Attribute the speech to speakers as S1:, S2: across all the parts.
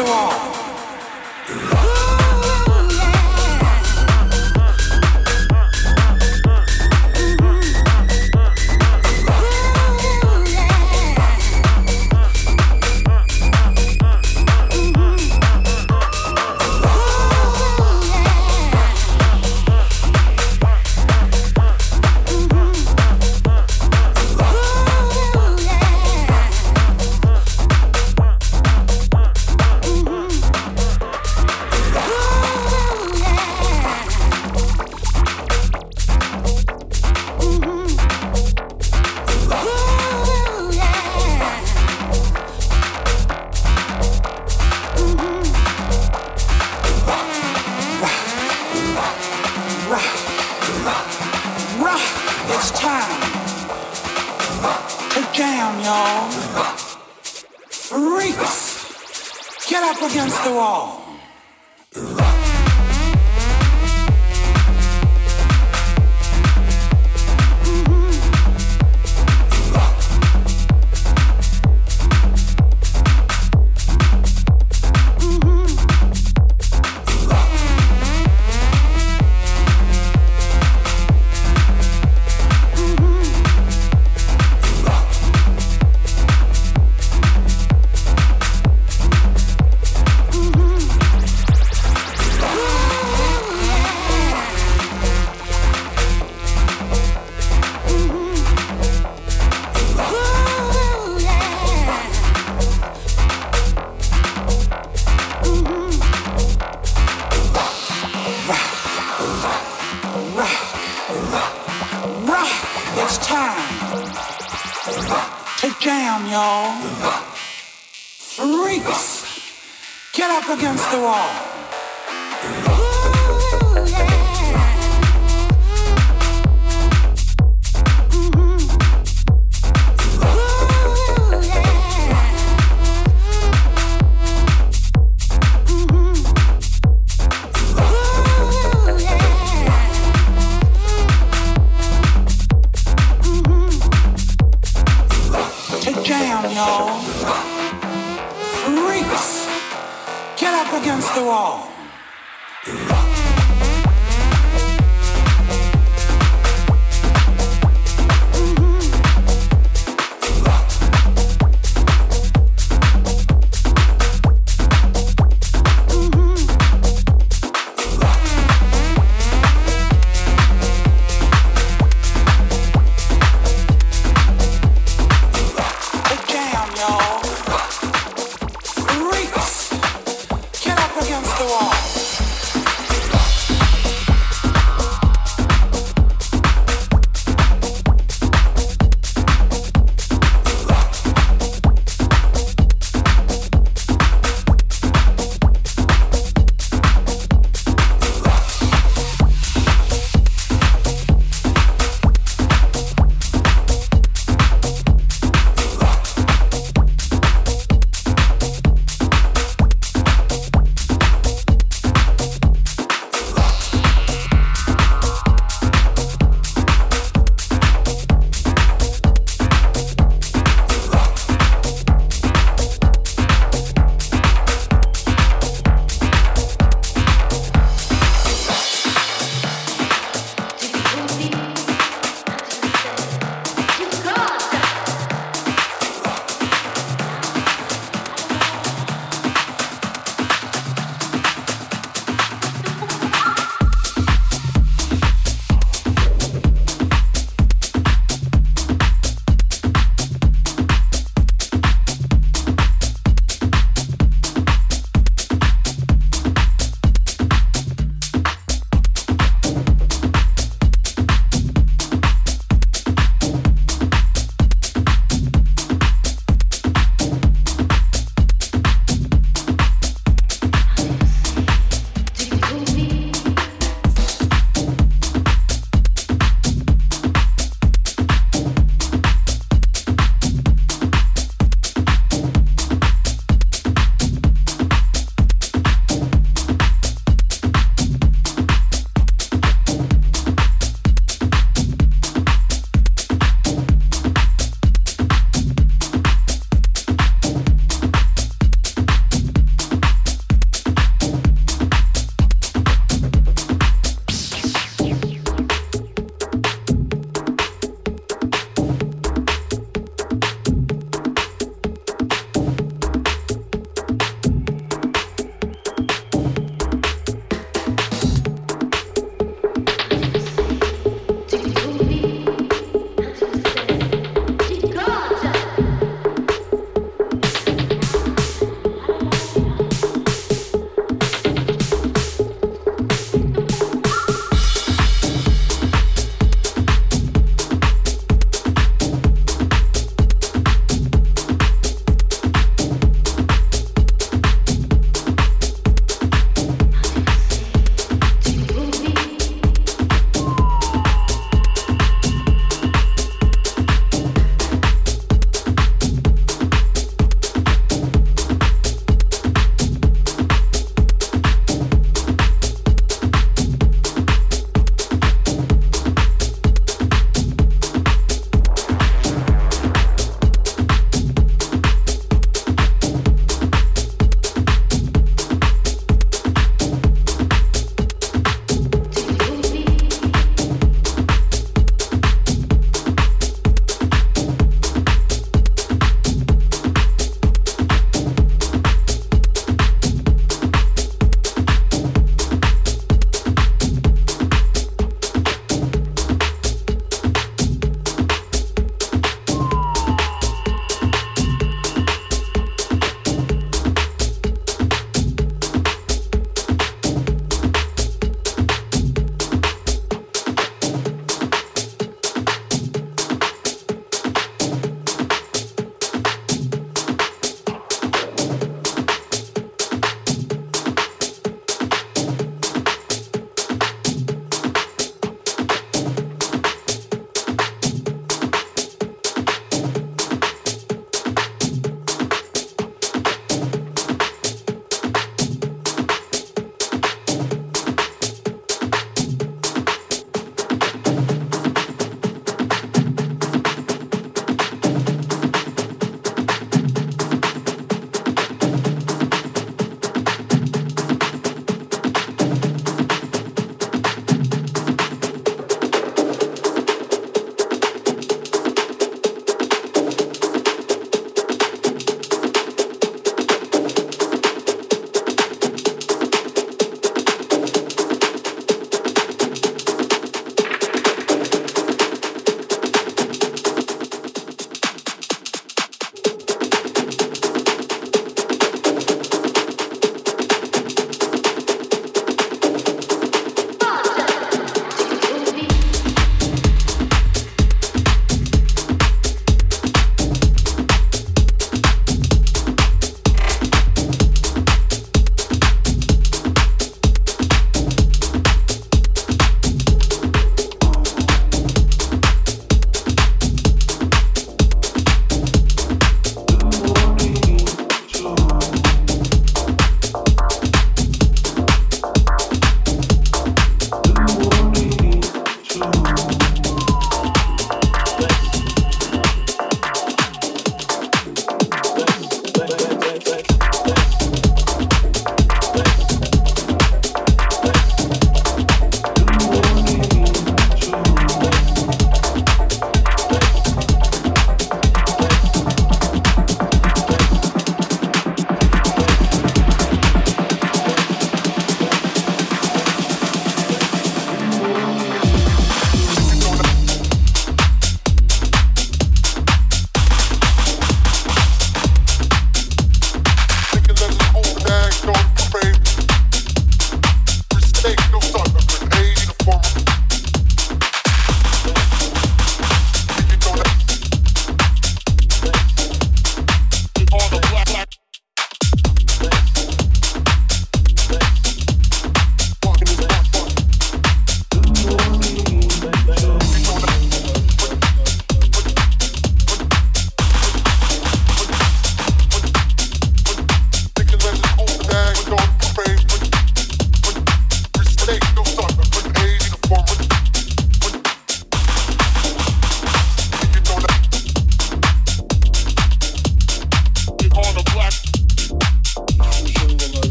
S1: the wall.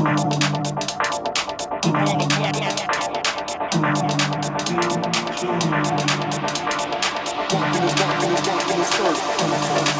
S2: Walking this, walking this, walking this earth.